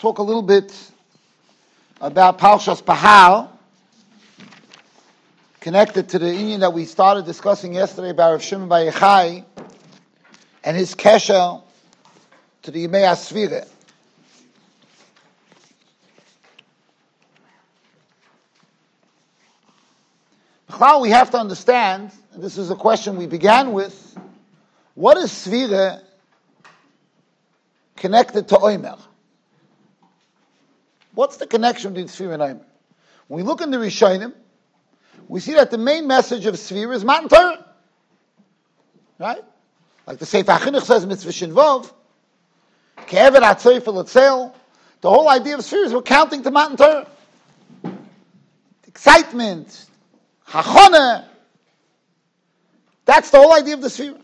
talk a little bit about Parshas Behar, connected to the union that we started discussing yesterday about Rav Shimon Bar and his kesher to the Yimei Asvire. Now we have to understand, and this is a question we began with, what is Svire connected to Omer? What's the connection between Svire and Omer? When we look in the Rishonim, we see that the main message of Svire is Matan Torah. Right? Like the Sefer HaChinuch says, Mitzvah Shinvov, Ke'ever HaTzoy Letzel, the whole idea of Svire is we're counting to Matan Torah. Excitement, Hachona. That's the whole idea of the Sfira.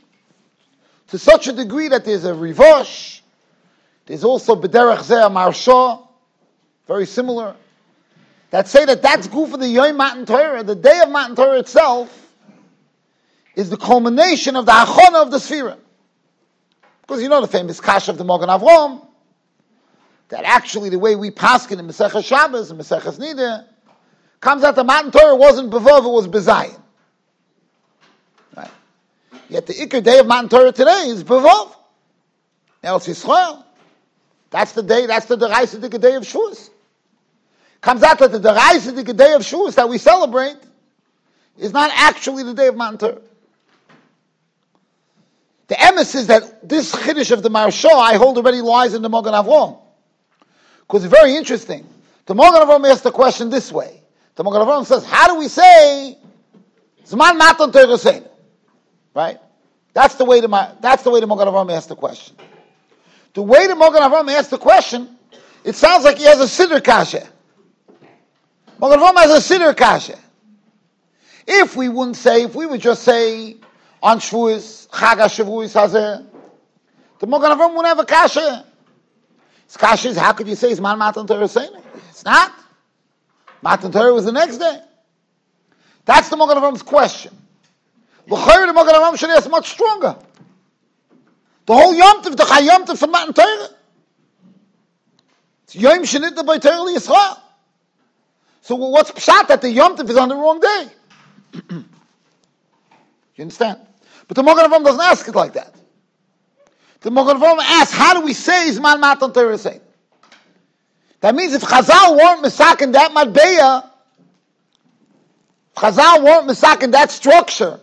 To such a degree that there's a Rivosh, there's also Bederach Zeh Maharsha, very similar, that say that that's good for the Yom Matan Torah, the day of Matan Torah itself, is the culmination of the Hachona of the Sfira. Because you know the famous Kash of the Mogan Avrom, that actually the way we paskin in Masechah Shabbos and Masechah Nida, Comes out the Matan Torah wasn't Bevov, it was Bezayin. Right? Yet the Iker day of Matan Torah today is Bevov. El Yisrael. That's the day, that's the Deraisidik day of Shavuos. Comes out that the Deraisidik day of Shavuos that we celebrate is not actually the day of Matan Torah. The emes is that this Chiddush of the Maharsha I hold already lies in the Mogan Avrom. Because it's very interesting. The Mogan Avrom asks the question this way. The Mogan Avram says, how do we say Zman Matan Torah Right? That's the way the that's the way the Mogan Avram asked the question. The way the Mogan Avram asked the question, it sounds like he has a siddur kasha. Mogan Avram has a siddur kasha. If we wouldn't say, if we would just say on Shavuos, Chag HaShavuos Hazeh, the Mogan Avram wouldn't have a kasha. His kasha is, how could you say Zman Matan Torah It's not. Matan Torah was the next day. That's the Mogan Avram's question. L'chayr, the Mogan Avram should ask much stronger. The whole Yom Tov, the Chay Yom Tov for Matan Torah. It's Yom Shenit by Torah Yisrael. So what's pshat that the Yom Tov is on the wrong day? you understand? But the Mogan doesn't ask it like that. The Mogan asks, how do we say Zman Matan Torah? That means if Chazal weren't misakin that matbeya, Chazal weren't misakin that structure,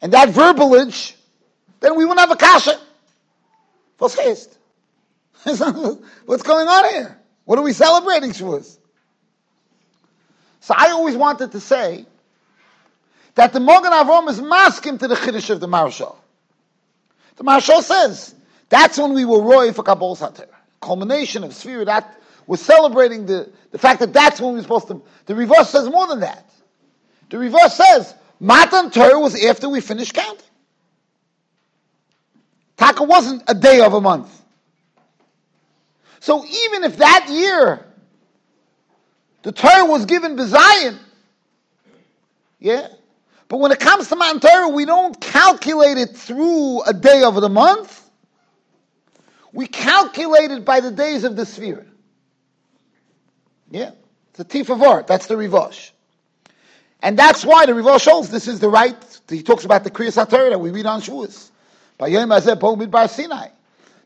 and that verbalage, then we wouldn't have a kasha. What's? What's going on here? What are we celebrating Shavuos? So I always wanted to say that the Mogan Avram is masking to the Chiddush of the Maharsha. The Maharsha says that's when we were roy for Kabul Sater culmination of Sphere, that was celebrating the, the fact that that's when we were supposed to. The Rivosh says more than that. The Rivosh says Matan Torah was after we finished counting. Taka wasn't a day of a month. So even if that year the Torah was given by Zion. yeah, but when it comes to Matan Torah, we don't calculate it through a day of the month. We calculate it by the days of the sphere. Yeah, it's a tif of art. That's the Rivosh. And that's why the Rivosh holds this is the right. He talks about the Kriyas HaTorah that we read on Shavuos. By Yom Hazeh Bo Midbar Sinai.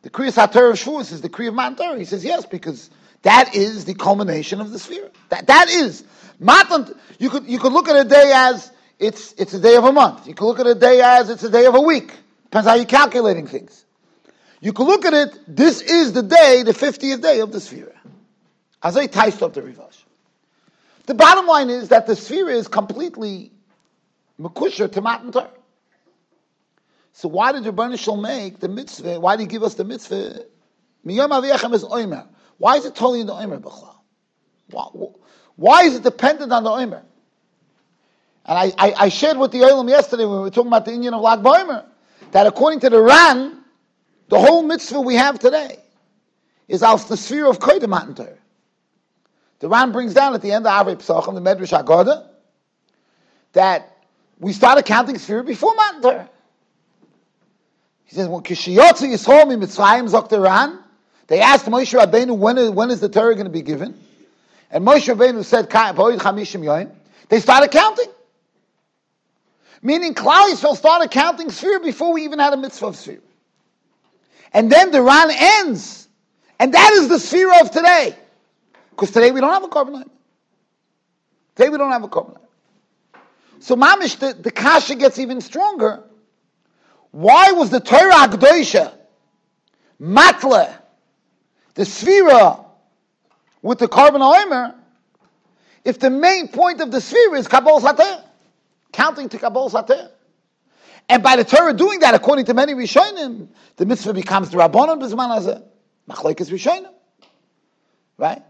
The Kriyas HaTorah of Shavuos is the Kriya of Matan He says yes because that is the culmination of the sphere. That, that is. Matan, you could, you could look at a day as it's, it's a day of a month. You could look at a day as it's a day of a week. Depends how you're calculating things. You could look at it, this is the day, the 50th day of the sphere. As I ticed up the Rivash. The bottom line is that the sphere is completely makusher to Matan Torah. So why did Rabban Shal make the mitzvah? Why did he give us the mitzvah? Miyam Aviyachem is Oimer. Why is it totally in the Omer B'chla? Why, why is it dependent on the Omer? And I, I, I, shared with the Olam yesterday when we were talking about the Indian of Lag Boimer, that according to the Ran, the whole mitzvah we have today is out the sphere of Kodim Matan. The Ran brings down at the end of Avrei Pesachim, the Medrash Agoda, that we started counting sphere before Matan. He says, "When Kishiyotzi Yisrael mi Mitzrayim zok Ran, They asked Moshe Rabbeinu, when is, when is the Torah going to be given? And Moshe Rabbeinu said, they started counting. Meaning Klal Yisrael started counting sphere before we even had a mitzvah of sphere. And then the Ran ends. And that is the sphere of today. Because today we don't have a korban Today we don't have a korban So Mamish, the, the kasha gets even stronger. Why was the Torah Agdosha, Matle, the Sphira with the korban oimer, if the main point of the Sphira is Kabbalah Sateh, counting to Kabbalah Sateh? And by the Torah doing that, according to many Rishonim, the mitzvah becomes the Rabbanon B'zman Hazeh. Machlekes Rishonim. Right?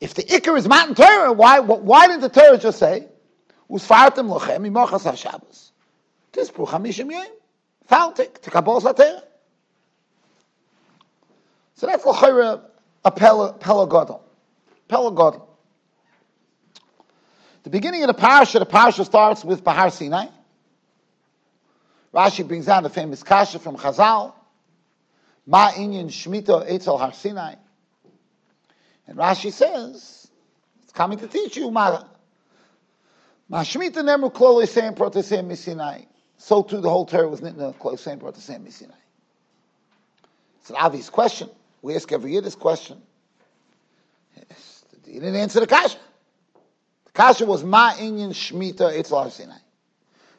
If the Iker is Matan Torah, why, why didn't the Torah just say, Usfartem lochem imorchas ha-Shabbos? Tisbru chamishim yoyim. Faltik, to Kabbalah. So that's l'chayra a. Pelagodol. The beginning of the parasha, the parasha starts with Bahar Sinai. Rashi brings down the famous kasha from Chazal. Ma inyan shmita etzel har Sinai. And Rashi says, it's coming to teach you, Ma, ma shmita nemru kloli seim protesem misinai. So too the whole Torah was nitna kloli seim protesem misinai. It's an obvious question. We ask every year this question. Yes, he didn't answer the kasha. The kasha was ma inyan etzel har Sinai.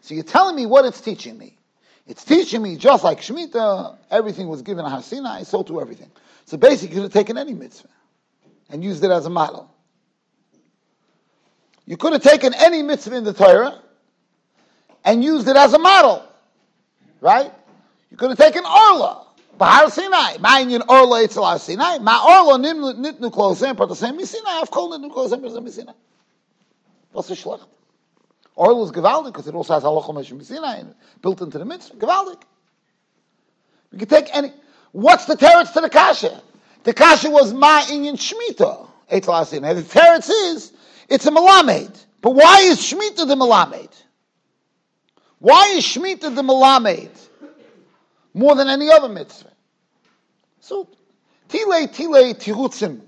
So you're telling me what it's teaching me. It's teaching me just like Shemitah, everything was given Har Sinai, so to everything. So basically, you could have taken any mitzvah and used it as a model. You could have taken any mitzvah in the Torah and used it as a model, right? You could have taken Orla, Bahar Sinai, Ma'inyan Orla Itzel Sinai, Ma Orla nim Nitnu Klosem, Partasem Sinai, Avkol Nitnu Klosem, Partasem Sinai. What's the schlecht? Oil is gewaldig because it also has halacha meshim Sinai built into the mitzvah. Gewaldig. We can take any. What's the teretz to the kasha? The kasha was ma inyan shmita. The teretz is it's a malamed. But why is shmita the malamed? Why is shmita the malamed more than any other mitzvah? So tile tile tirutzim.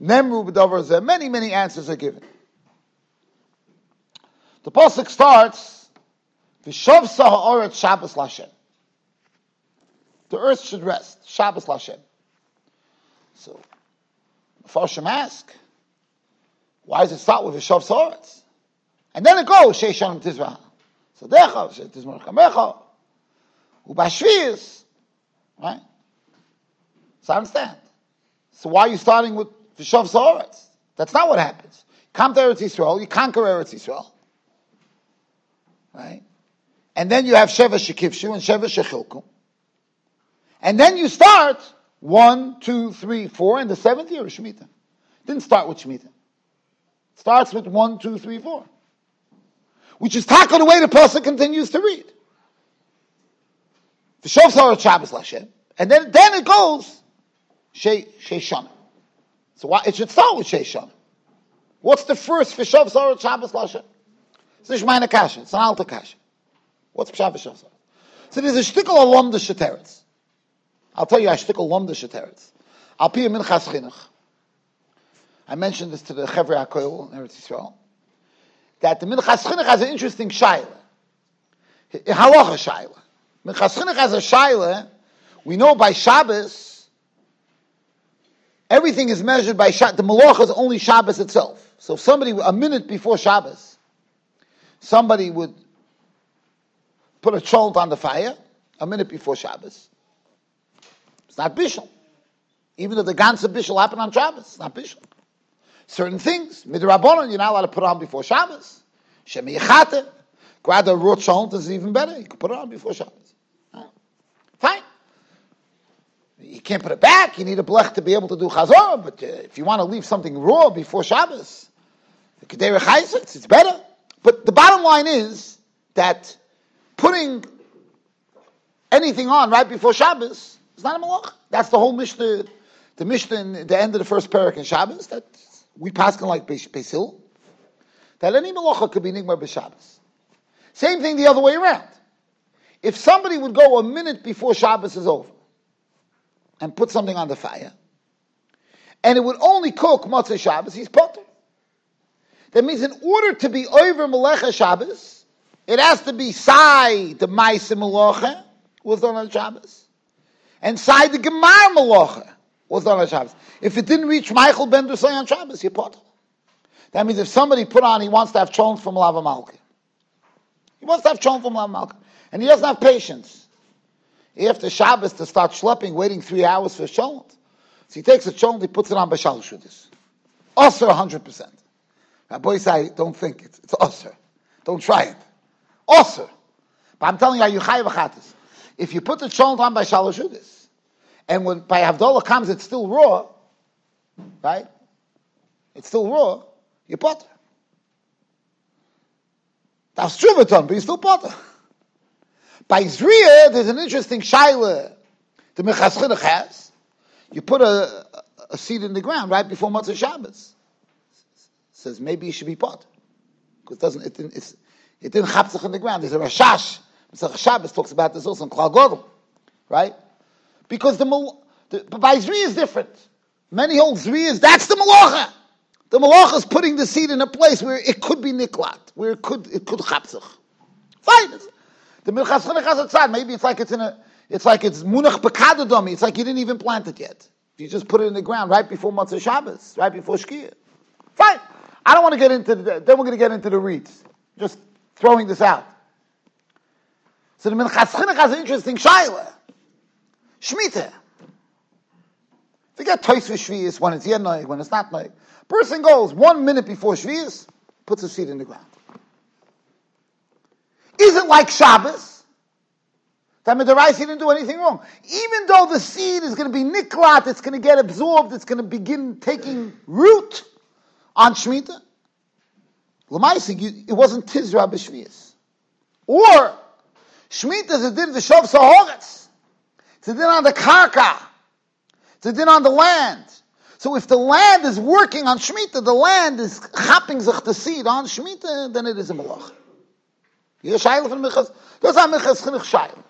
Nemru b'davar Many many answers are given. The pasuk starts, "V'shav saha'oret Shabbos Lashem." The earth should rest. Shabbos Lashem. So, Mepharshim ask, why does it start with V'shav saha'oret? And then it goes, Sheishan Tizrah. So Decha, Tizmar Kamecha, Ubashvius. Right? So I understand. So why are you starting with V'shav saha'oret? That's not what happens. Come to Eretz Yisrael, you conquer Eretz Yisrael right? And then you have Sheva Shekivshu and Sheva Shechilku. And then you start one, two, three, four, and the seventh year is Shemitah. Didn't start with Shemitah. Starts with one, two, three, four. Which is tackled the way the person continues to read. The Shofar Shabbos Lashem. And then, then it goes Shei Shana. So why, it should start with Shei Shana. What's the first for Shofar Shabbos Lashem? It's nicht meine Kasche, it's an alte Kasche. What's Pshat V'Shas? So there's a shtickle alum the Sheteretz. I'll tell you a shtickle alum the Sheteretz. Al Pi Minchas Chinuch. I mentioned this to the Chevre HaKoil in Eretz Yisrael. That the Minchas Chinuch has an interesting shaila. Halacha shaila. Minchas Chinuch has a shaila. We know by Shabbos, everything is measured by Shabbos. The Malach is only Shabbos itself. So if somebody, a minute before Shabbos, somebody would put a cholt on the fire a minute before Shabbos. It's not bishul. Even though the ganze bishul happened on Shabbos, it's not bishul. Certain things, midrabanon, you're not allowed to put on before Shabbos. Shemi yechate, grab a raw cholt is even better. You can put it on before Shabbos. Fine. You can't put it back. You need a blech to be able to do chazor. But uh, if you want to leave something raw before Shabbos, it's better. But the bottom line is that putting anything on right before Shabbos is not a malach. That's the whole Mishnah, the Mishnah in the end of the first parak in Shabbos, that we pass on like Basil, that any malacha could be nigmar b'Shabbos. Same thing the other way around. If somebody would go a minute before Shabbos is over, and put something on the fire, and it would only cook Motzei Shabbos, he's potter. That means in order to be over Melecha Shabbos, it has to be Sai the Maisa Melecha was done on Shabbos, and Sai the Gemar Melecha was done on Shabbos. If it didn't reach Michael Ben Dusay on Shabbos, you're potter. That means if somebody put on, he wants to have cholent from Lava Malka. He wants to have cholent from Lava Malka. And he doesn't have patience. After Shabbos to start schlepping, waiting three hours for cholent. So he takes a cholent, he puts it on Bashal Shudis. Also 100%. Rabbi say, don't think it. It's usher. Don't try it. Usher. But I'm telling you, you chayav If you put the cholent on by shaloshudis, and when by Havdalah comes, it's still raw, right? It's still raw, you potter. That's true, but you still potter. By Zriya, there's an interesting shaila the Mechas has. You put a, a seed in the ground right before Matzah Shabbos says maybe you should be pot because it doesn't it didn't it's, it didn't chapzach in the ground. There's a Rashash. Mitzvah Shabbos talks about this also in Klal Godel, right? Because the, the by Zri is different. Many hold Zri is that's the malacha. The malacha is putting the seed in a place where it could be niklat, where it could it could chapzach. Fine. The milchas has a tzad. Maybe it's like it's in a it's like it's munach bekadadami. It's like you didn't even plant it yet. You just put it in the ground right before Matzah Shabbos, right before Shkia. Fine. I don't want to get into the, then we're going to get into the reeds. Just throwing this out. So the Minchas Chinuch has an interesting shaila. Shemitah. Forget toys for Shvius when it's Yenoig, when it's not Noig. Person goes one minute before Shvius, puts his feet in the ground. Isn't like Shabbos. That he didn't do anything wrong. Even though the seed is going to be niklat, it's going to get absorbed, it's going to begin taking root on Shemitah. Lamaisi, it wasn't Tizra b'Shvius. Or, Shemitah is a din v'shov sahoretz. It's a din on the karka. It's a din on the land. So if the land is working on Shemitah, the land is chapping zich the seed on Shemitah, then it is a malach. You're shayla from Michas. That's how Minchas Chinuch shayla.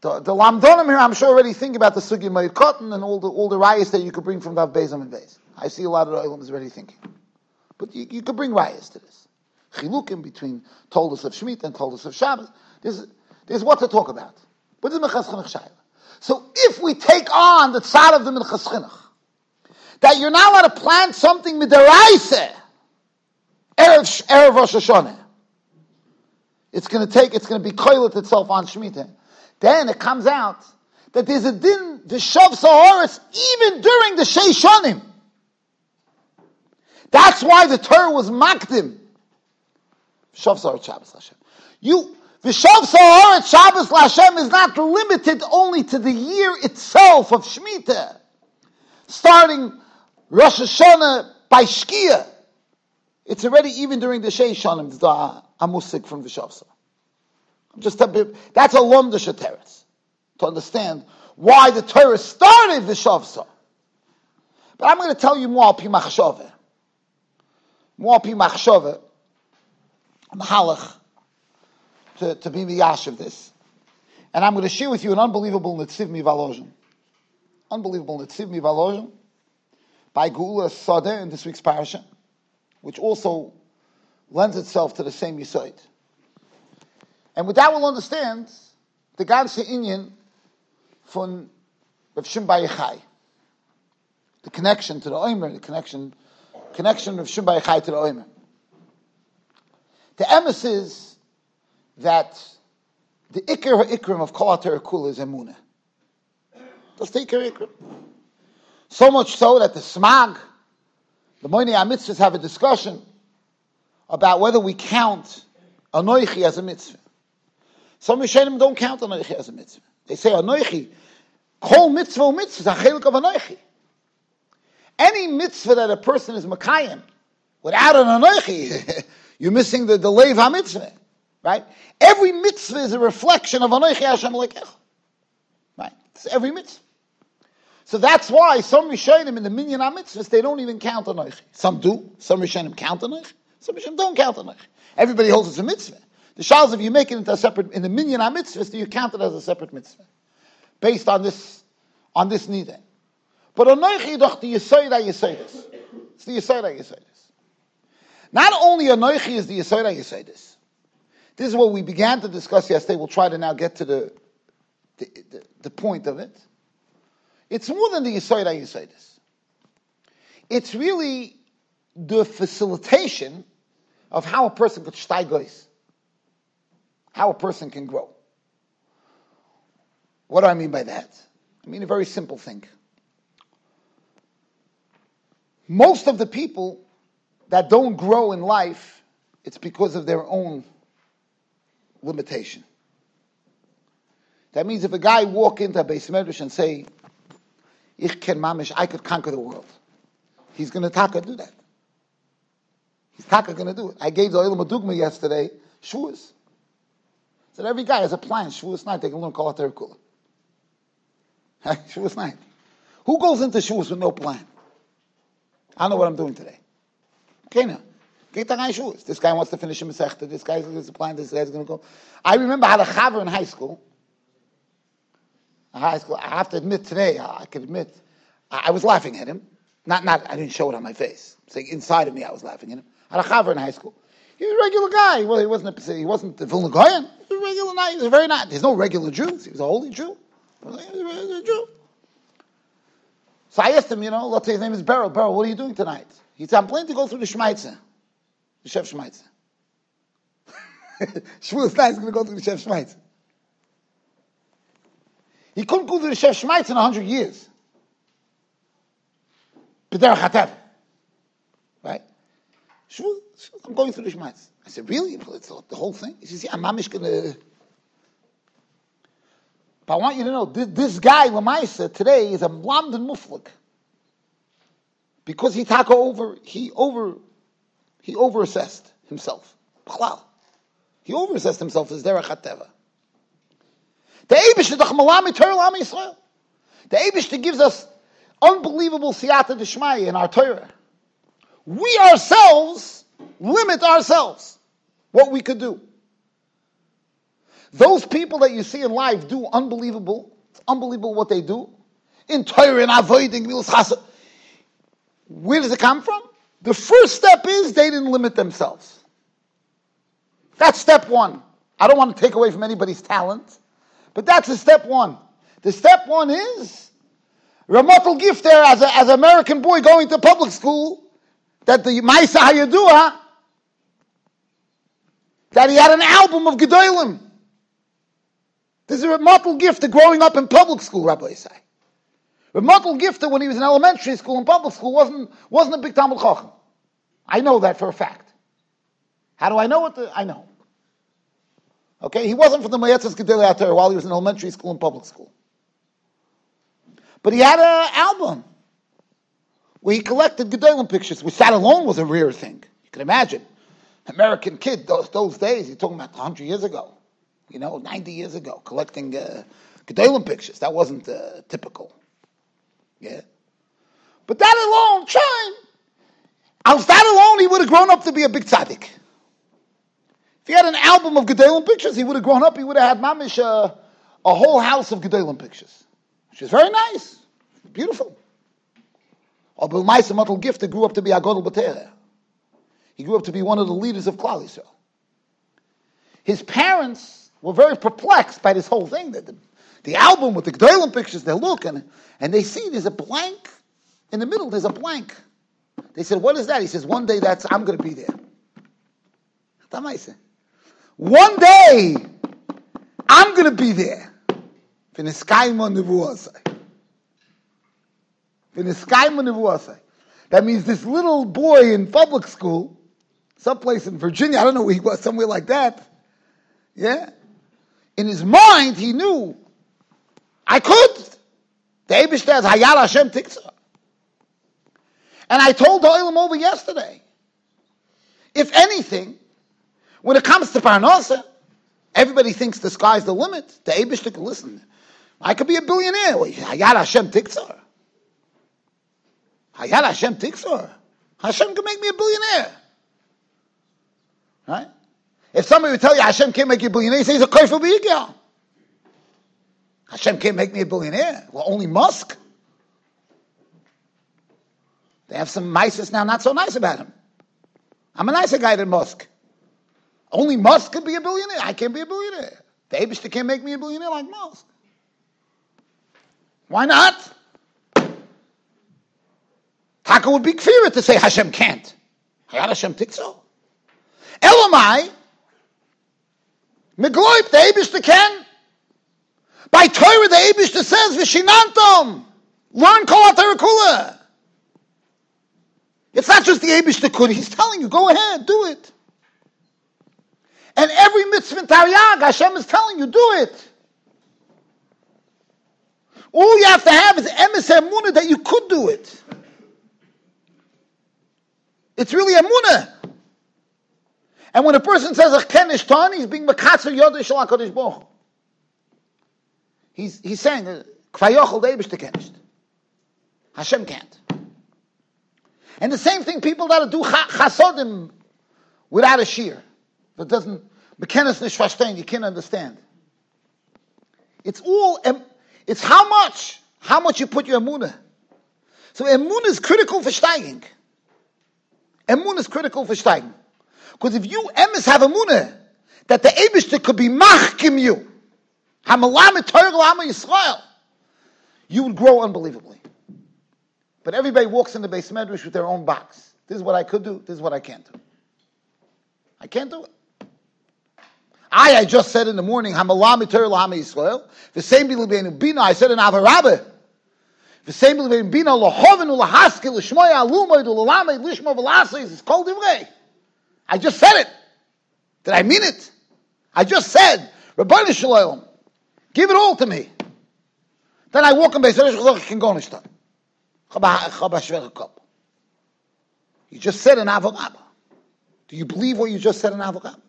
The, the Lamdonim here, I'm sure already think about the Sugi Meir Cotton and all the, all the riots that you could bring from that Bezam and Bez. I see a lot of the Oilams already thinking. But you, you could bring riots to this. Chilukim between Toldus of Shemitah and Toldus of Shabbos. There's, there's what to talk about. But this Minchas Chinuch Shayla. So if we take on the tzad of the Minchas Chinuch, that you're not allowed to plant something midaraisa, Erev, Erev Rosh Hashanah, it's going to take, it's going to be coiled itself on Shemitah then it comes out that there's a din, the Shav Saharis, even during the Sheishanim. That's why the Torah was makdim. Shav Saharis Shabbos Hashem. You, the Shav Saharis Shabbos Hashem is not limited only to the year itself of Shemitah. Starting Rosh Hashanah by Shkia. It's already even during the Sheishanim, the Amusik from Shav just bit, that's a lomdish teretz to understand why the Torah started the Shavsa. But I'm going to tell you more pi machshove. More pi machshove. Mahalach to, to be the yash of this. And I'm going to share with you an unbelievable Netziv Mivalozhin. Unbelievable Netziv Mivalozhin by Gula Sadeh in this week's parasha, which also lends itself to the same Yisoid. And with that, we'll understand the ganze Inyan von Rav Yechai. The connection to the Omer, the connection, connection of Shimba Yechai to the Omer. The emes is that the Iker Ikrim of Kol Kula is Emunah. The Iker Ikrim. So much so that the Smag, the Moini HaMitzvahs have a discussion about whether we count Anoichi as a mitzvah. Some Rishonim don't count Anoichi as a mitzvah. They say Anoichi, whole mitzvah mitzvah is a chelik of Anoichi. Any mitzvah that a person is Makayim, without an Anoichi, you're missing the, the Lev HaMitzvah. Right? Every mitzvah is a reflection of Anoichi Hashem Lekech. Right? It's every mitzvah. So that's why some Rishonim in the Minyan HaMitzvahs, they don't even count Anoichi. Some do. Some Rishonim count Anoichi. Some Rishonim don't count Anoichi. Everybody holds it's a mitzvah. The shals, if you make it into a separate, in the minyan mitzvah, you count it as a separate mitzvah. based on this on this nida. But anoichi doch the yisoid yisoidis. It's the yisoid yisoidis. Not only anoichi is the yisoid yisoidis. This is what we began to discuss yesterday. We'll try to now get to the the, the, the point of it. It's more than the yisoid yisoidis. It's really the facilitation of how a person could steigois, how a person can grow. What do I mean by that? I mean a very simple thing. Most of the people that don't grow in life, it's because of their own limitation. That means if a guy walk into a base medrash and say, Ich mamish, I could conquer the world. He's going to taka do that. He's taka going to do it. I gave the Oilam Adugma yesterday, Shavuos. Said every guy has a plan. Shavuos night, they can learn Kol HaTerikula. Shavuos night. Who goes into Shavuos with no plan? I know what I'm doing today. Okay now. This guy wants to finish a Masechta. This guy's going to plan. This guy's going to go. I remember had a chaver in high school. High school. I have to admit today, I can admit, I was laughing at him. Not, not, I didn't show it on my face. saying inside of me, I was laughing at him. I had a chaver in high school. He was a regular guy. Well, he wasn't a, he wasn't the Vilna Goyen. He was a regular guy. He was a very nice. There's no regular Jews. He was a holy Jew. He was a Jew. So I asked him, you know, let's say his name is Beryl. Beryl, what are you doing tonight? He said, I'm planning to go through the Shmaitze, the Chef Shmaitze. Shmuel Stein is going to go through the Chef Shmaitze. He couldn't go through the Chef Shmaitze in a hundred years. B'derech Hatev. Right? I'm going through the Shmaitze. I said, really? The whole thing? He says, yeah, I'm mamish to... But I want you to know, this, guy, Lamaisa, today is a London Muflik. Because he over, he over, he overassessed himself. He overassessed himself as Derech HaTeva. The Abish Malami Torah Israel. The Abish gives us unbelievable siyata d'shmaya in our Torah. We ourselves limit ourselves what we could do. Those people that you see in life do unbelievable. It's unbelievable what they do. In Torah and avoiding Where does it come from? The first step is they didn't limit themselves. That's step one. I don't want to take away from anybody's talent, but that's the step one. The step one is Ramatul Gifter as, as an American boy going to public school that the Maisa Hayadua that he had an album of Gedolim. This is Ramatul Gifter growing up in public school, Rabbi say. Ramatul Gifter, when he was in elementary school and public school, wasn't, wasn't a big Talmud Chacham. I know that for a fact. How do I know it? I know. Okay, he wasn't from the Mayetzes Gedele while he was in elementary school and public school. But he had an album where he collected Gedolim pictures, which that alone was a rare thing. You can imagine. American kid, those, those days, you're talking about 100 years ago, you know, 90 years ago, collecting uh, Gedolim pictures. That wasn't uh, typical. Yeah. But that alone, trying, out that alone, he would have grown up to be a big tzaddik. He had an album of Gedolim pictures, he would have grown up, he would have had mamish uh, a whole house of Gedolim pictures. Which is very nice, beautiful. Abul Maisa Matal Gift grew up to be Agodol B'Tereh. He grew up to be one of the leaders of Klal Yisrael. His parents were very perplexed by this whole thing. That the, the album with the Gdolim pictures, they look and, and they see there's a blank in the middle. There's a blank. They said, "What is that?" He says, "One day that's I'm going to be there." One day I'm going to be there. That means this little boy in public school, someplace in Virginia, I don't know where he was, somewhere like that. Yeah? In his mind, he knew, I could. The. And I told the Oilam over yesterday, if anything, when it comes to Parnasa, everybody thinks the sky's the limit. The Abish listen, I could be a billionaire. Hayal Hashem Tiksar. Hayal Hashem Tiksar. Hashem can make me a billionaire. Right? If somebody would tell you Hashem can't make you a billionaire, he says a kofer b'yigel. Hashem can't make me a billionaire. Well, only Musk. They have some mices now not so nice about him. I'm a nicer guy than Musk. Only Musk could be a billionaire. I can't be a billionaire. The Abishter can't make me a billionaire like Musk. Why not? Taka would be fear to say Hashem can't. Hayat Hashem tikso. Elamai, Megloip, the Abishter can. By Torah, the Abishter says, Vishinantom, learn Kol. It's not just the Abishter could, he's telling you, go ahead, do it. And every mitzvah Taryag, Hashem is telling you, do it. All you have to have is emes emunah that you could do it. It's really emunah. And when a person says a kenish ton, he's being makatzer yodesh shel hakadosh baruch. He's he's saying kvayochel deibish to kenish. Hashem can't. And the same thing, people that do chasodim without a shear, that doesn't mekenis nishvashtein, you can't understand. It's all it's how much, how much you put your emunah. So emunah is critical for steiging. Emunah is critical for steiging. Because if you emes have emunah, that the Abishter could be machkim you, hamalam Yisrael, you would grow unbelievably. But everybody walks in the base medrash with their own box. This is what I could do. This is what I can't do. I can't do it. I, I just said in the morning, Hamalam Lahama Yisrael. The same Bina, I said in Avarabah. The same Bina, Lahoven Ulahaske, Lishmoy Alumoid, Ulalame, Lishmo Velasquez, it's called Ivrei. I just said it. Did I mean it? I just said, Rabbi Shalom, give it all to me. Then I walk in Beis Rosh can go nicht You just said an avogab. Do you believe what you just said in avogab?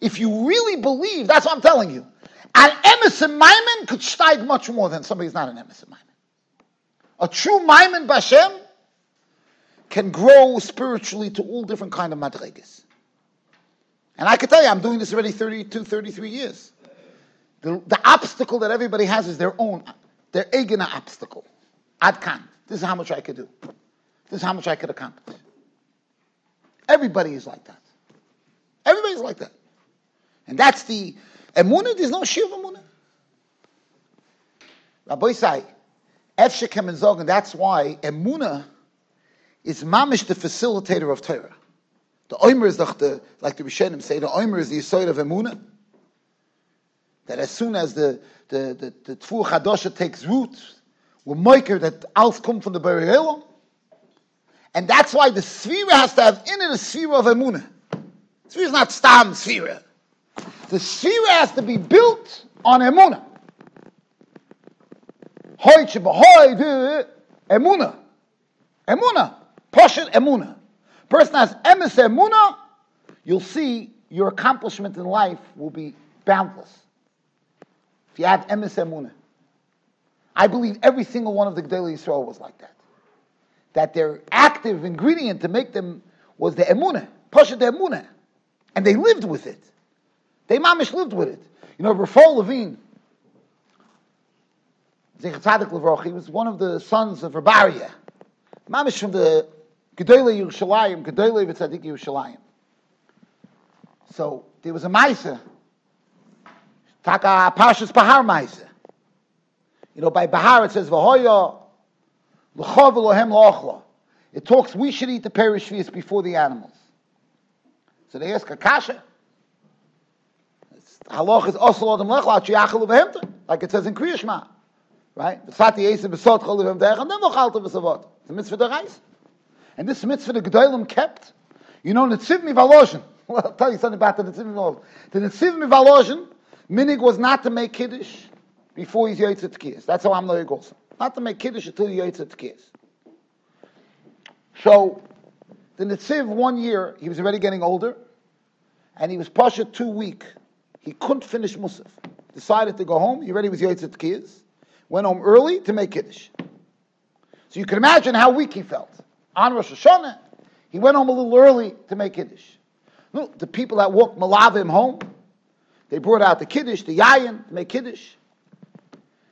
If you really believe, that's what I'm telling you. An emerson Maimon could steig much more than somebody who's not an emerson Maimon. A true Maimon Bashem can grow spiritually to all different kind of madrigas. And I can tell you, I'm doing this already 32, 33 years. The, the obstacle that everybody has is their own, their egena obstacle. Adkan. This is how much I could do. This is how much I could accomplish. Everybody is like that. Everybody's like that. And that's the emunah. There's no shiv emunah. Rabbi say, Efshekem and Zog, and that's why emunah is mamish the facilitator of Torah. The oimer is the, like the Rishonim say, the oimer is the yisoid of emunah. That as soon as the the the, the Chadosha takes root, we're moiker that alf come from the burial. And that's why the Sphira has to have in it a Sphira of Emunah. Sphira is not Stam Sphira. The Sphira has to be built on Emunah. Hoy Hoy de Emunah. Poshet Emunah. Person has emes Emunah, you'll see your accomplishment in life will be boundless. If you have emes Emunah. I believe every single one of the Gedolei Yisrael was like that. That their active ingredient to make them was the Emunah. Poshet Emunah. And they lived with it. They mamish lived with it. You know, Rafal Levine, he was one of the sons of Rabaria. Mamish from the Gedolei Yerushalayim, Gedolei V'tzadik Yerushalayim. So there was a Maisa, Taka Pashas Bahar Maisa. You know, by Bahar it says V'hoya l'chov Elohem lo'ochla. It talks we should eat the perish before the animals. So they ask Akasha halach is also adam lechla chiachal behemta, like it says in Kriyashma, right? The sati esim besot chol behemta, and then vochalta besavot. It's a mitzvah derais. And this mitzvah the gedolim kept. You know, netziv mivaloshin. Well, I'll tell you something about the netziv mivaloshin. The netziv mivaloshin, minig was not to make kiddush before he's yotzet tkiyas. That's how I'm the also. Not to make kiddush until he's yotzet tkiyas. So, the netziv one year, he was already getting older, and he was pasha too weak he couldn't finish Musaf. Decided to go home. He already was Yotzet Kiyaz. Went home early to make Kiddush. So you can imagine how weak he felt. On Rosh Hashanah, he went home a little early to make Kiddush. Look, the people that walked Malavim home, they brought out the Kiddush, the Yayin, to make Kiddush.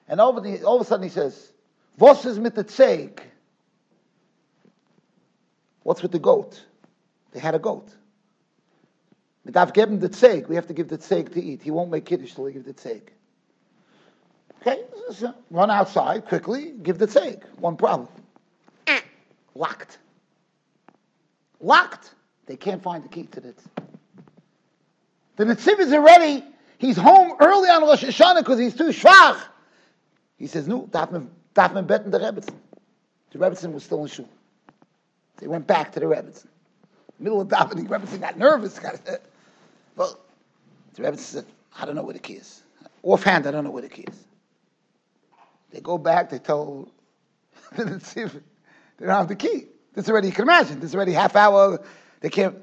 And all of, the, all of a sudden he says, "Was is mit the tzeg?" What's with the goat? They had a goat. We have to give the tzeg to eat. He won't make kiddush till we give the tzeg. Okay, run outside quickly, give the tzeg. One problem. Locked. Locked. They can't find the key to it. The Netziv is already, he's home early on Rosh Hashanah because he's too schwach. He says, no, darf man, darf the Rebbetzin. The Rebbetzin was still in shul. They went back to the Rebbetzin. Middle of davening, Rebbetzin got nervous. Got, well, the Rebbetzin said, I don't know where the key is. Offhand, I don't know where the key is. They go back, they tell the Netziv, they don't have the key. This already, you can imagine, this is already half hour, they can't,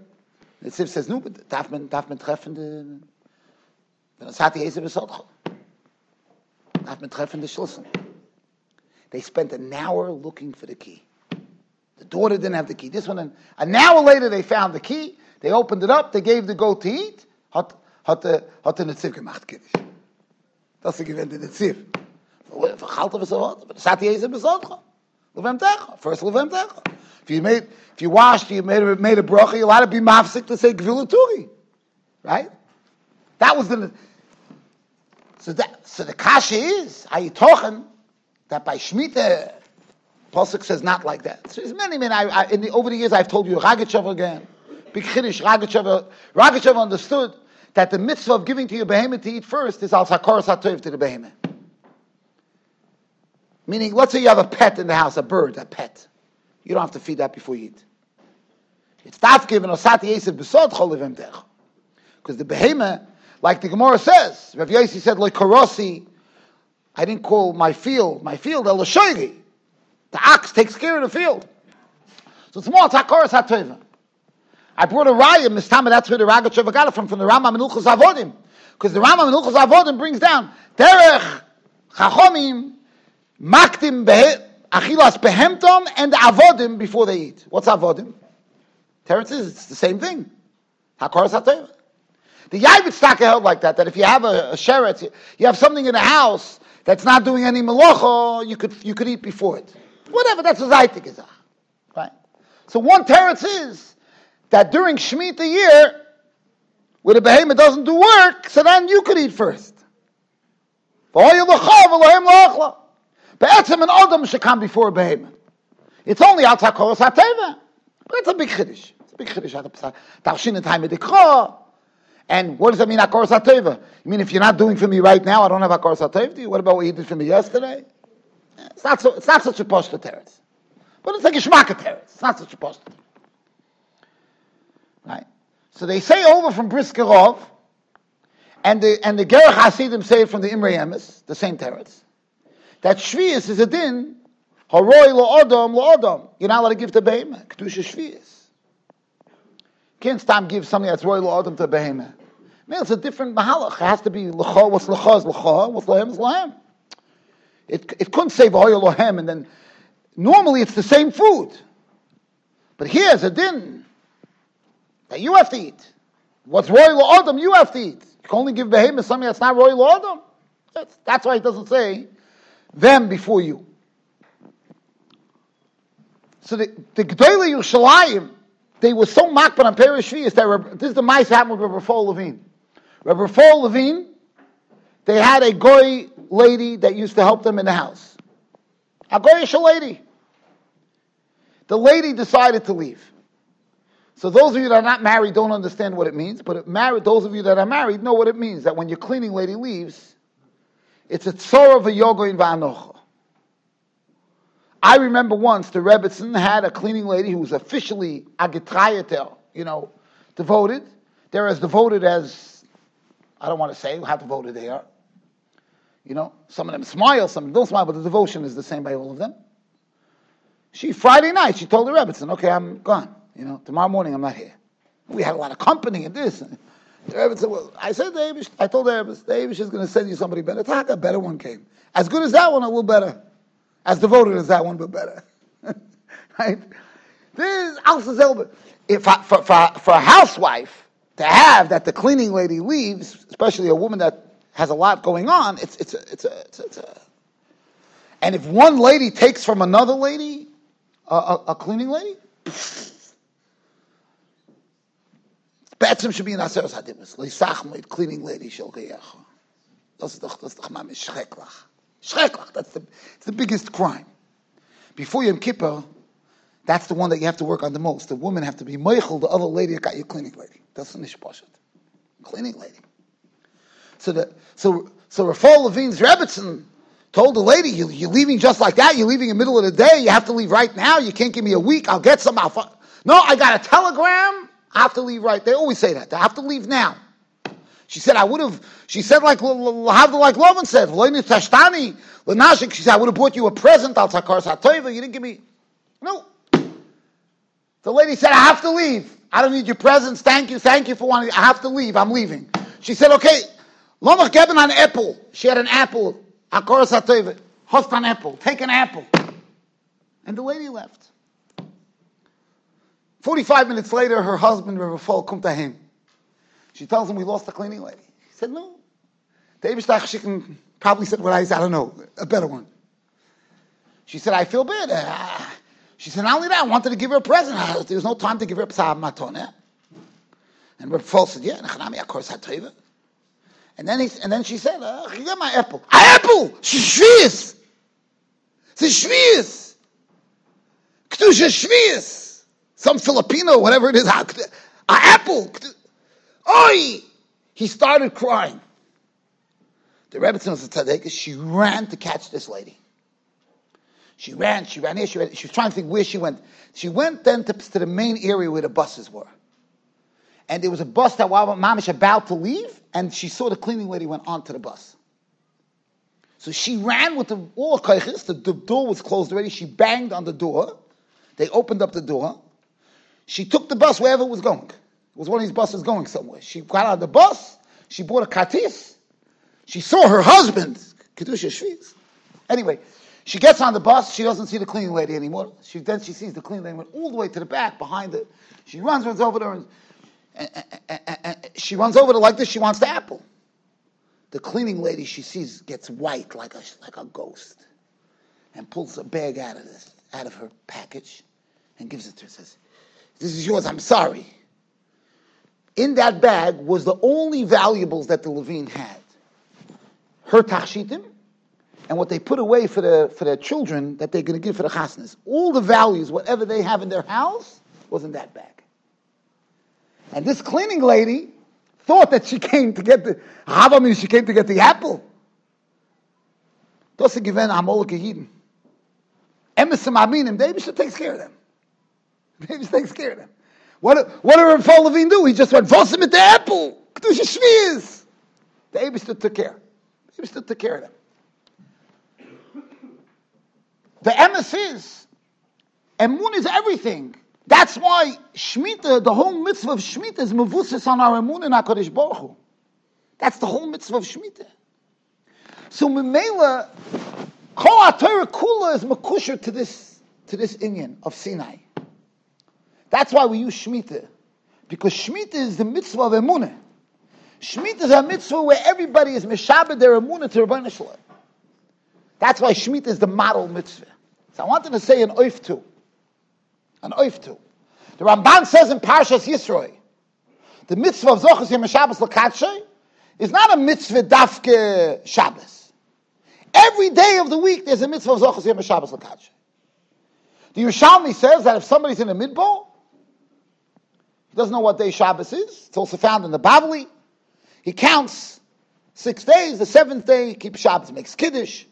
the Netziv says, no, but darf man, darf man treffen wenn es hat die besodcho. Darf man treffen Schlüssel. They spent an hour looking for the key. The daughter didn't have the key. This one, an hour later, they found the key. They opened it up. They gave the goat to eat. Hat, hat, hat, hat der Netziv gemacht, Kiddush. Das ist gewinnt der Netziv. Vergalte was er hat. Aber das hat Ese besodcho. Levem techa. First levem techa. If you made, if you washed, you made a, made a bracha, you allowed to be mafsik to say gvilaturi. Right? That was the, so that, so the kasha is, are you talking that by Shemitah, Pasuk says not like that. So there's many, many, I, I, in the, over the years I've told you Ragachev again, Big Ragachev, understood that the mitzvah of giving to your behemoth to eat first is al sakar satov to the behemoth. Meaning, let's say you have a pet in the house, a bird, a pet. You don't have to feed that before you eat. It's not given osati yesef besod cholivim tech. Because the behemoth, like the Gemara says, Rav Yossi said, like karosi, I didn't call my field, my field, el The ox takes care of the field. So it's more takoras hatova. I brought a raya, mistama, that's where the Ragachev got it from, from the Rambam Menuchas Avodim. Because the Rambam Menuchas Avodim brings down, derech chachomim maktim achilas behemtom and avodim before they eat. What's avodim? Terence says it's the same thing. Hakoras hateva. The Yaivit held like that, that if you have a, a sheret, you have something in the house that's not doing any malacha, you could, you could eat before it. Whatever, that's a zaytik is. Right? So one teretz is that during Shemitah year, where the behemoth doesn't do work, so then you could eat first. Be'etzim an Adam should come before a behemoth. It's only al takoros hateva. But it's a big chiddush. It's a big chiddush. Tavshin dikra. And what does that mean, Akoros HaTeva? You mean if you're not doing for me right now, I don't have Akoros HaTeva? You? What about what you did for me yesterday? It's not, so, it's not such a poshta teretz. But it's like a shmaka teretz. It's not such a poshta Right? So they say over from Briskerov, and the, and the Gerach Hasidim say it from the Imre Emes, the same teretz that Shvius is a din, Haroi lo Odom lo Odom. You're not allowed to give to Behemah, Kedusha Shvius. Can't stop give something that's Roy lo Odom to Behemah. Man, it's a different mahalach. It has to be L'cha, what's L'cha is L'cha, what's Lohem is. It, it couldn't say V'hoy Lohem, and then, normally it's the same food. But here's a din that you have to eat. What's Roy lo Odom, you have to eat. You can only give Behemah something that's not Roy lo Odom. That's, that's why it doesn't say them before you. So the, the G'dayla Yerushalayim, they were so makban on Perish that this is the mice happened with Rabbi Fol Levine. Rabbi Fol Levine, they had a goy lady that used to help them in the house. A goyish lady. The lady decided to leave. So those of you that are not married don't understand what it means, but married, those of you that are married know what it means. That when your cleaning lady leaves, it's a tzor of a in va'anocha. I remember once the Rebbitzin had a cleaning lady who was officially agitrayatel, you know, devoted. They're as devoted as, I don't want to say how devoted they are. You know, some of them smile, some don't smile, but the devotion is the same by all of them. She, Friday night, she told the Rebbitzin, okay, I'm gone. You know, tomorrow morning I'm not here. We had a lot of company and this. The Rebbe said, well, I said, David, I told the Rebbe, David is going to send you somebody better. Talk, a better one came. As good as that one, a little better. As devoted as that one, but better. right? This is Alsa If for, for, for a housewife to have that the cleaning lady leaves, especially a woman that has a lot going on, it's, it's, a, it's, a, it's, a, it's, a, And if one lady takes from another lady, a, a, a cleaning lady, Betzim should be in Aseres Hadimus. Leisach mit cleaning lady shel geyecha. Das doch, das doch mal schrecklich. Schrecklich, that's the, it's the biggest crime. Before Yom Kippur, that's the one that you have to work on the most. The women have to be meichel, the other lady that got your cleaning lady. That's the nishpashat. Cleaning lady. So the, so, so Rafal Levine's Rebbitzin told the lady, you, you're leaving just like that, you're leaving in the middle of the day, you have to leave right now, you can't give me a week, I'll get some, I'll. No, I got a telegram, I have to leave right. They always say that. I have to leave now. She said, I would have, she said like, like Lovan said, Tashtani, she said, I would have bought you a present, Al Takar Satoiva, you didn't give me, no. The lady said, I have to leave. I don't need your presents. Thank you, thank you for wanting, I have to leave, I'm leaving. She said, okay, Lomach geben an apple. She had an apple, Akar Satoiva, host an apple, take an apple. And the lady left. 45 minutes later, her husband, Rabbi Fall, come to him. She tells him, we lost the cleaning lady. He said, no. David Stachschicken probably said what I said, I don't know, a better one. She said, I feel bad. Uh, she said, not only that, I wanted to give her a present. Uh, there was no time to give her a psab matoneh. And Rabbi Fall said, yeah, of course, And then, he, and then she said, uh, my apple. A apple! Shvius! It's a shvius! Ktusha shvius! Some Filipino, whatever it is, an apple. Oi! He started crying. The Rebbe was a tzaddik. She ran to catch this lady. She ran, she ran here, she ran. She was trying to think where she went. She went then to, to the main area where the buses were. And there was a bus that while Mamish about to leave, and she saw the cleaning lady went onto the bus. So she ran with the all. The, the door was closed already. She banged on the door. They opened up the door. She took the bus wherever it was going. It was one of these buses going somewhere. She got out of the bus. She bought a katis. She saw her husband. Kedusha Shviz. Anyway, she gets on the bus. She doesn't see the cleaning lady anymore. She then she sees the cleaning lady went all the way to the back behind it. She runs, runs over there, and, and, and, and she runs over to like this. She wants the apple. The cleaning lady she sees gets white like a like a ghost, and pulls a bag out of this out of her package, and gives it to her. Says, this is yours, I'm sorry. In that bag was the only valuables that the Levine had. Her tachshitim, and what they put away for, the, for their children that they're going to give for the chasnas. All the values, whatever they have in their house, was in that bag. And this cleaning lady thought that she came to get the, Havamim, she came to get the apple. Das given Amol Kehiden. Emerson Aminim, David takes care of them. Maybe takes care of them. What, what did Rav Levine do? He just went, Vosim at the apple. Kedusha Shviz. The Abishter took care. The took care of them. The emes is, Emun is everything. That's why Shemitah, the whole mitzvah of Shemitah is mevusis on our Emun and HaKadosh Baruch Hu. That's the whole mitzvah of Shemitah. So Memela, Kol HaTorah Kula is makusher to this, to this Inyan of Sinai. That's why we use Shemitah. Because Shemitah is the mitzvah of Emunah. Shemitah is a mitzvah where everybody is Meshabed their Emunah to Rabbi Shalom. That's why Shemitah is the model mitzvah. So I wanted to say an oif too. An oif too. The Ramban says in Parshas Yisroi, the mitzvah of Zochas Yom Shabbos is not a mitzvah dafke Shabbos. Every day of the week there's a mitzvah of Zochas Yom Shabbos Lakatshe. The Yerushalmi says that if somebody's in a midbow, he doesn't know what day Shabbos is. It's also found in the Bavli. He counts six days. The seventh day, he keeps Shabbos, makes Kiddush.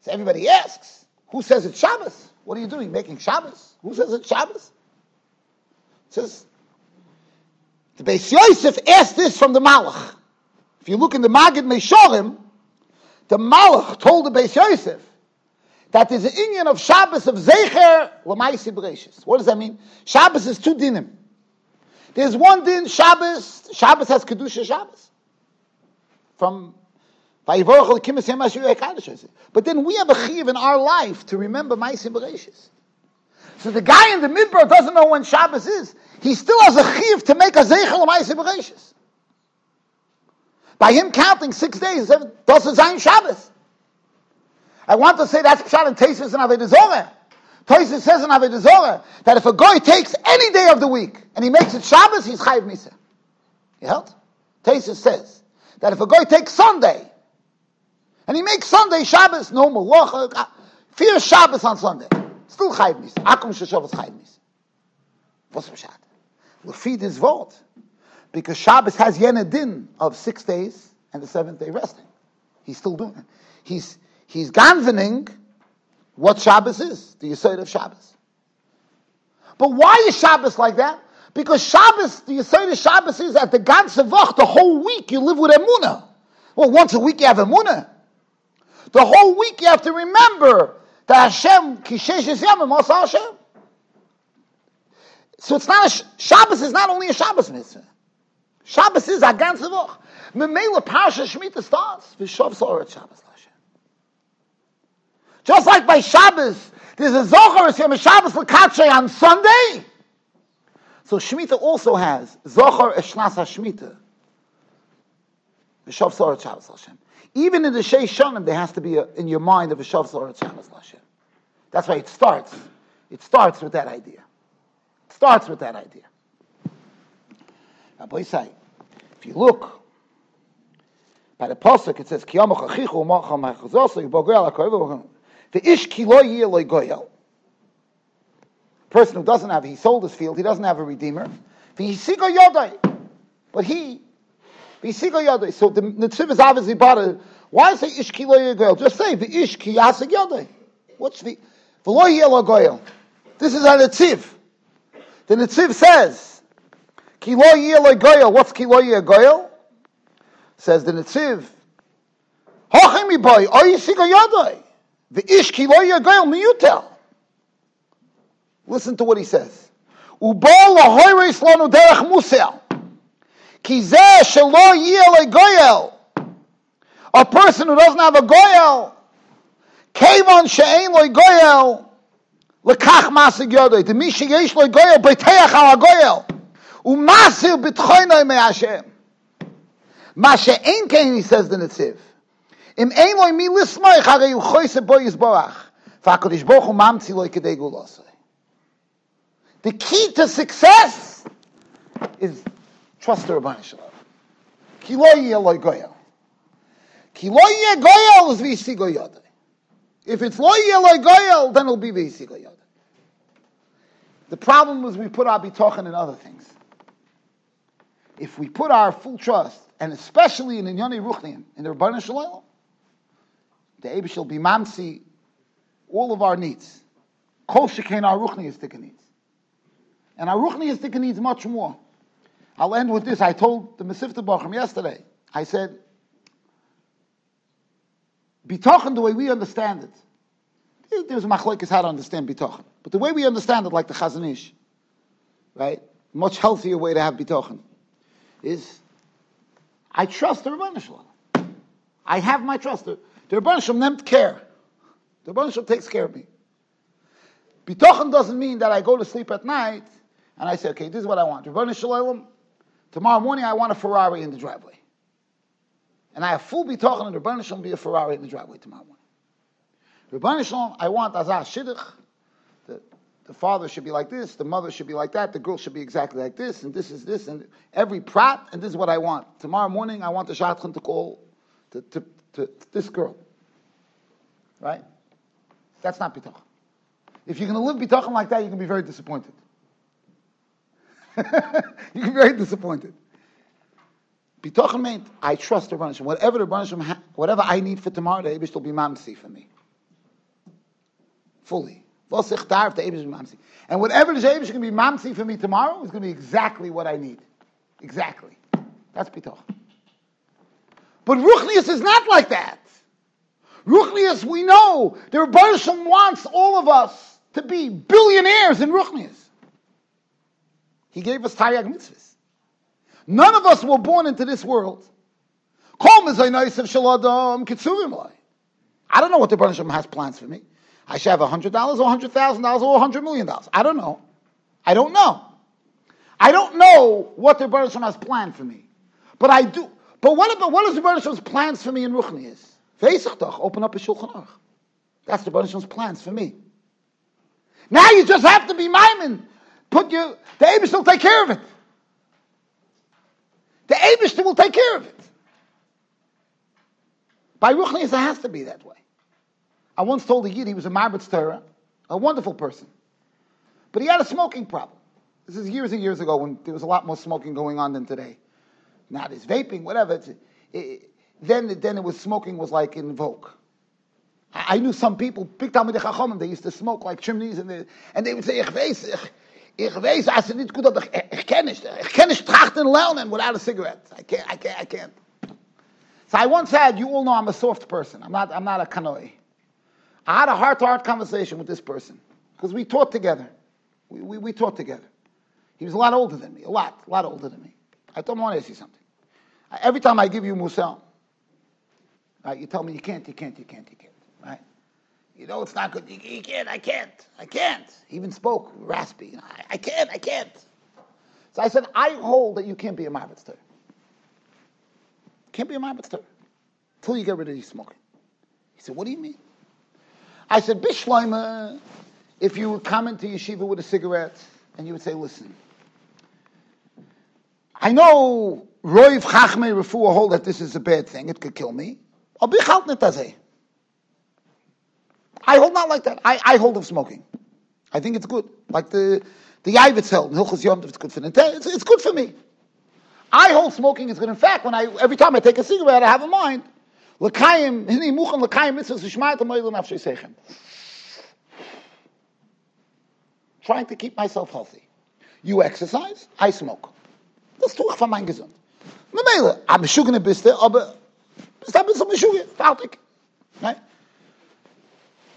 So everybody asks, who says it's Shabbos? What are you doing, making Shabbos? Who says it's Shabbos? It says, the Beis Yosef asked this from the Malach. If you look in the Magid Meshorim, the Malach told the Beis Yosef, that the an Indian of Shabbos of Zecher Lamaisi Bereshis. What does that mean? Shabbos is two dinim. There's one din Shabbos. Shabbos has kedusha Shabbos from but then we have a chiv in our life to remember Maisim Bereshis. So the guy in the midbar doesn't know when Shabbos is. He still has a chiv to make a zeichel Maisim Bereshis. By him counting six days, doesn't sign Shabbos. I want to say that's Pshat and Tesis and Avodah Zorah. Tesis says in Avodah Zorah that if a guy takes any day of the week and he makes it Shabbos, he's Chayiv Misa. You held? Tesis says that if a guy takes Sunday and he makes Sunday Shabbos, no malacha, uh, fear Shabbos on Sunday, still Chayiv Misa. Akum Sheshavos Chayiv Misa. What's Pshat? We'll feed his vote because Shabbos has Yenadin of six days and the seventh day resting. He's still doing it. He's, he's ganvening what Shabbos is, the Yisod of Shabbos. But why is Shabbos like that? Because Shabbos, the Yisod of Shabbos is at the ganze the whole week you live with Emunah. Well, once a week you have Emunah. The whole week you have to remember that Hashem, Kishesh is Yamim, Hashem. So it's not a, Shabbos is not only a Shabbos mitzvah. Shabbos is a ganze Woche. Memela Parsha Shemitah starts. V'shav Sorat Shabbos. Just like by Shabbos, there's a Zohar Yom Shabbos L'Katshay on Sunday. So Shemitah also has Zohar Eshnas HaShemitah. V'shav Sorat Shabbos Hashem. Even in the Shei Shonim, there has to be a, in your mind of V'shav Sorat Shabbos Hashem. That's why it starts. It starts with that idea. It starts with that idea. Rabbi say, if you look by the pasuk it says kiyama chachichu macham hachazosu yibogoyal hakoyv the ish kilo loy goyal. Person who doesn't have, he sold his field, he doesn't have a redeemer. But he. So the netziv is obviously it. Why say ish kilo goyal? Just say the ish kiyasig. What's the v'lo yelo? This is a netziv. The netziv says kilo yelo goyal. What's kilo yelo goyal? Says the Netziv, Hochemi boy, oyisiga yadai. The ish ki miyutel. Listen to what he says. Ubol lahoyres lanu derech musel. Ki zeh shelo yiyel goyel. A person who doesn't have a goyel, kevon she'ein lo goyel, lekach masig yodai. The mishi yesh lo goyel, beteach al goyel. Umasir bitchoinoi me Hashem. Masha ein kein, he says the Netziv. Im mi lismoich, hare yu choyse boi yizborach. Fakodish bochu mamtzi loy kedei gulosoi. The key to success is trust the Rabban Shalom. Ki lo. Ki lo. If it's lo yeh loy goyel, then it'll be v'yisi goyodai. The problem is we put our bitochen in other things. If we put our full trust and especially in Inyani Ruchnian, in the Rabbanah Shalom, the Abish shall be mamsi all of our needs. Kol shekain our Ruchniistic needs. And our Ruchniistic needs much more. I'll end with this. I told the Mesivta Bachram yesterday, I said, Bitochen, the way we understand it, there's machlekes how to understand bitochen. But the way we understand it, like the Chazon Ish, right? Much healthier way to have bitochen is I trust the Shalom. I have my trust. The, Rebbeinu Shalom care. The Rebbeinu takes care of me. Bitochen doesn't mean that I go to sleep at night and I say, okay, this is what I want. Rebbeinu Shalom, tomorrow morning I want a Ferrari in the driveway. And I have full bitochen and Rebbeinu Shalom be a Ferrari in the driveway tomorrow morning. Rebbeinu Shalom, I want azah shidduch, the father should be like this, the mother should be like that, the girl should be exactly like this, and this is this, and every prat, and this is what I want. Tomorrow morning, I want the shadchan to call to, to, to, this girl. Right? That's not bitachon. If you're going to live bitachon like that, going to be very disappointed. you can be very disappointed. Bitachon means I trust the Rebbeinu Whatever the Rebbeinu whatever I need for tomorrow, the Abish will be mamsi for me. Fully. And whatever the Shevish can be mamsi for me tomorrow is going to be exactly what I need. Exactly. That's pitoch. But Ruchnius is not like that. Ruchnius, we know, the Rebbeinu wants all of us to be billionaires in Ruchnius. He gave us Taryag mitzvahs. None of us were born into this world. I don't know what the Rebbeinu has plans for me. I should have $100 or $100,000 or $100 million. I don't know. I don't know. I don't know what the Rebbe has planned for me. But I do. But what, about, what is the Rebbe plans for me in Ruchni is? Open up a Shulchan Aruch. That's the Baruch plans for me. Now you just have to be miming. Put your, the Abish will take care of it. The Abish will take care of it. By Ruchnius, it has to be that way. I once told a Yid he was a Marbitz Torah, a wonderful person. But he had a smoking problem. This is years and years ago when there was a lot more smoking going on than today. Now there's vaping, whatever. It, it, then, then it was smoking was like in vogue. I, I knew some people, big with the they used to smoke like chimneys and they, and they would say, ich weiß, ich, ich weiß, als het niet goed op, ich, ich kann nicht, ich kann nicht trachten lernen without a cigarette. I can't, I can't, I can't. So I once had, you all know I'm a soft person. I'm not, I'm not a kanoi. I had a heart-to-heart conversation with this person because we taught together. We, we, we taught together. He was a lot older than me, a lot, a lot older than me. I told him, I want to ask you something. Every time I give you musel, right, you tell me you can't, you can't, you can't, you can't, right? You know it's not good. You, you can't, I can't, I can't. He even spoke raspy. You know, I, I, can't, I can't. So I said, I hold that you can't be a Marbitz Can't be a Marbitz until you get rid of these smoking. He said, what do you mean? I said, Bishleima, if you would come into yeshiva with a cigarette and you would say, listen, I know Roiv Chachme Refuah hold that this is a bad thing, it could kill me. I hold not like that. I, I hold of smoking. I think it's good. Like the the Yavitz held, Hilchos Yom it's good for it's, it's good for me. I hold smoking is good. In fact, when I every time I take a cigarette, I have a mind. Trying to keep myself healthy. You exercise, I smoke. Das tue ich von meinem Gesund. Aber Schugene bist du, aber bist du ein bisschen Schugene, fertig. Right?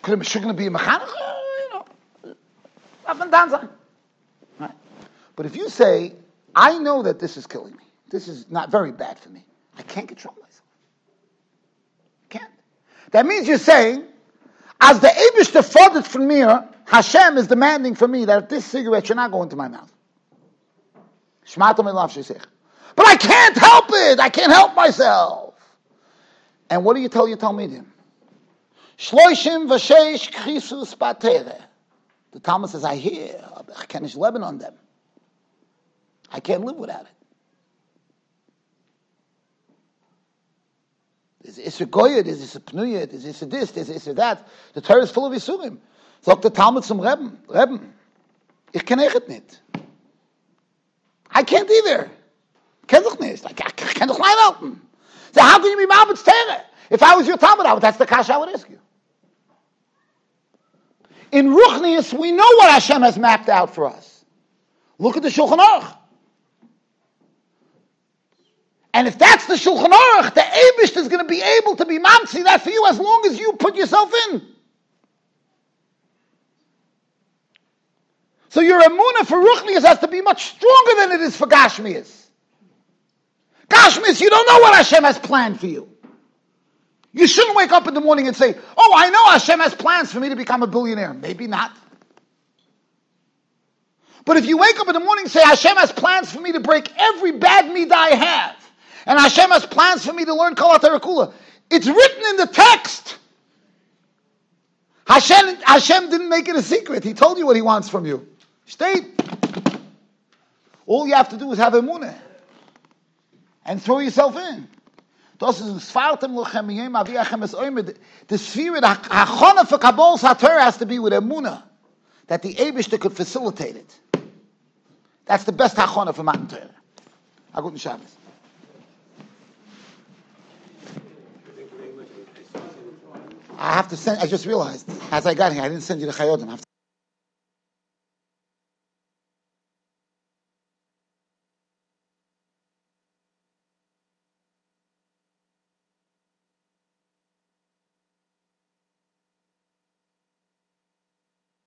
Could a Schugene be a mechanic? You know, up and down Right? But if you say, I know that this is killing me, this is not very bad for me, I can't control myself. I can't. That means you're saying, as the Abish the from me, Hashem is demanding from me that this cigarette should not go into my mouth. But I can't help it. I can't help myself. And what do you tell your Talmidim? Shloishim v'sheish krisus patere. The Talmud says, I hear, I can't live on them. I can't live without it. There's Isser Goya, there's Isser Pnuya, there's Isser this, there's Isser that. The Torah is full of Isurim. Sagt der Talmud zum Reben, Reben, ich kenne es nicht. I can't either. Kenn doch nicht. I kann doch klein halten. So how can you be Malbit's Tere? If I was your Talmud, I would, that's the kasha I would ask you. In Ruchnius, we know what Hashem has mapped out for us. Look at the Shulchan Aruch. And if that's the Shulchan Aruch, the Abish is going to be able to be mamsi that for you as long as you put yourself in. So your emuna for Ruchnius has to be much stronger than it is for Gashmias. Gashmias, you don't know what Hashem has planned for you. You shouldn't wake up in the morning and say, Oh, I know Hashem has plans for me to become a billionaire. Maybe not. But if you wake up in the morning and say, Hashem has plans for me to break every bad midah I have, and Hashem has plans for me to learn Kol Kula, it's written in the text. Hashem, Hashem didn't make it a secret. He told you what he wants from you. Steht. All you have to do is have emunah and throw yourself in. The sphere, the hachona for Kabbal's HaTorah has to be with emunah, that the Abishter could facilitate it. That's the best hachona for Matan Torah. Aguten Shabbos. I have to send, I just realized, as I got here, I didn't send you the Chayotim.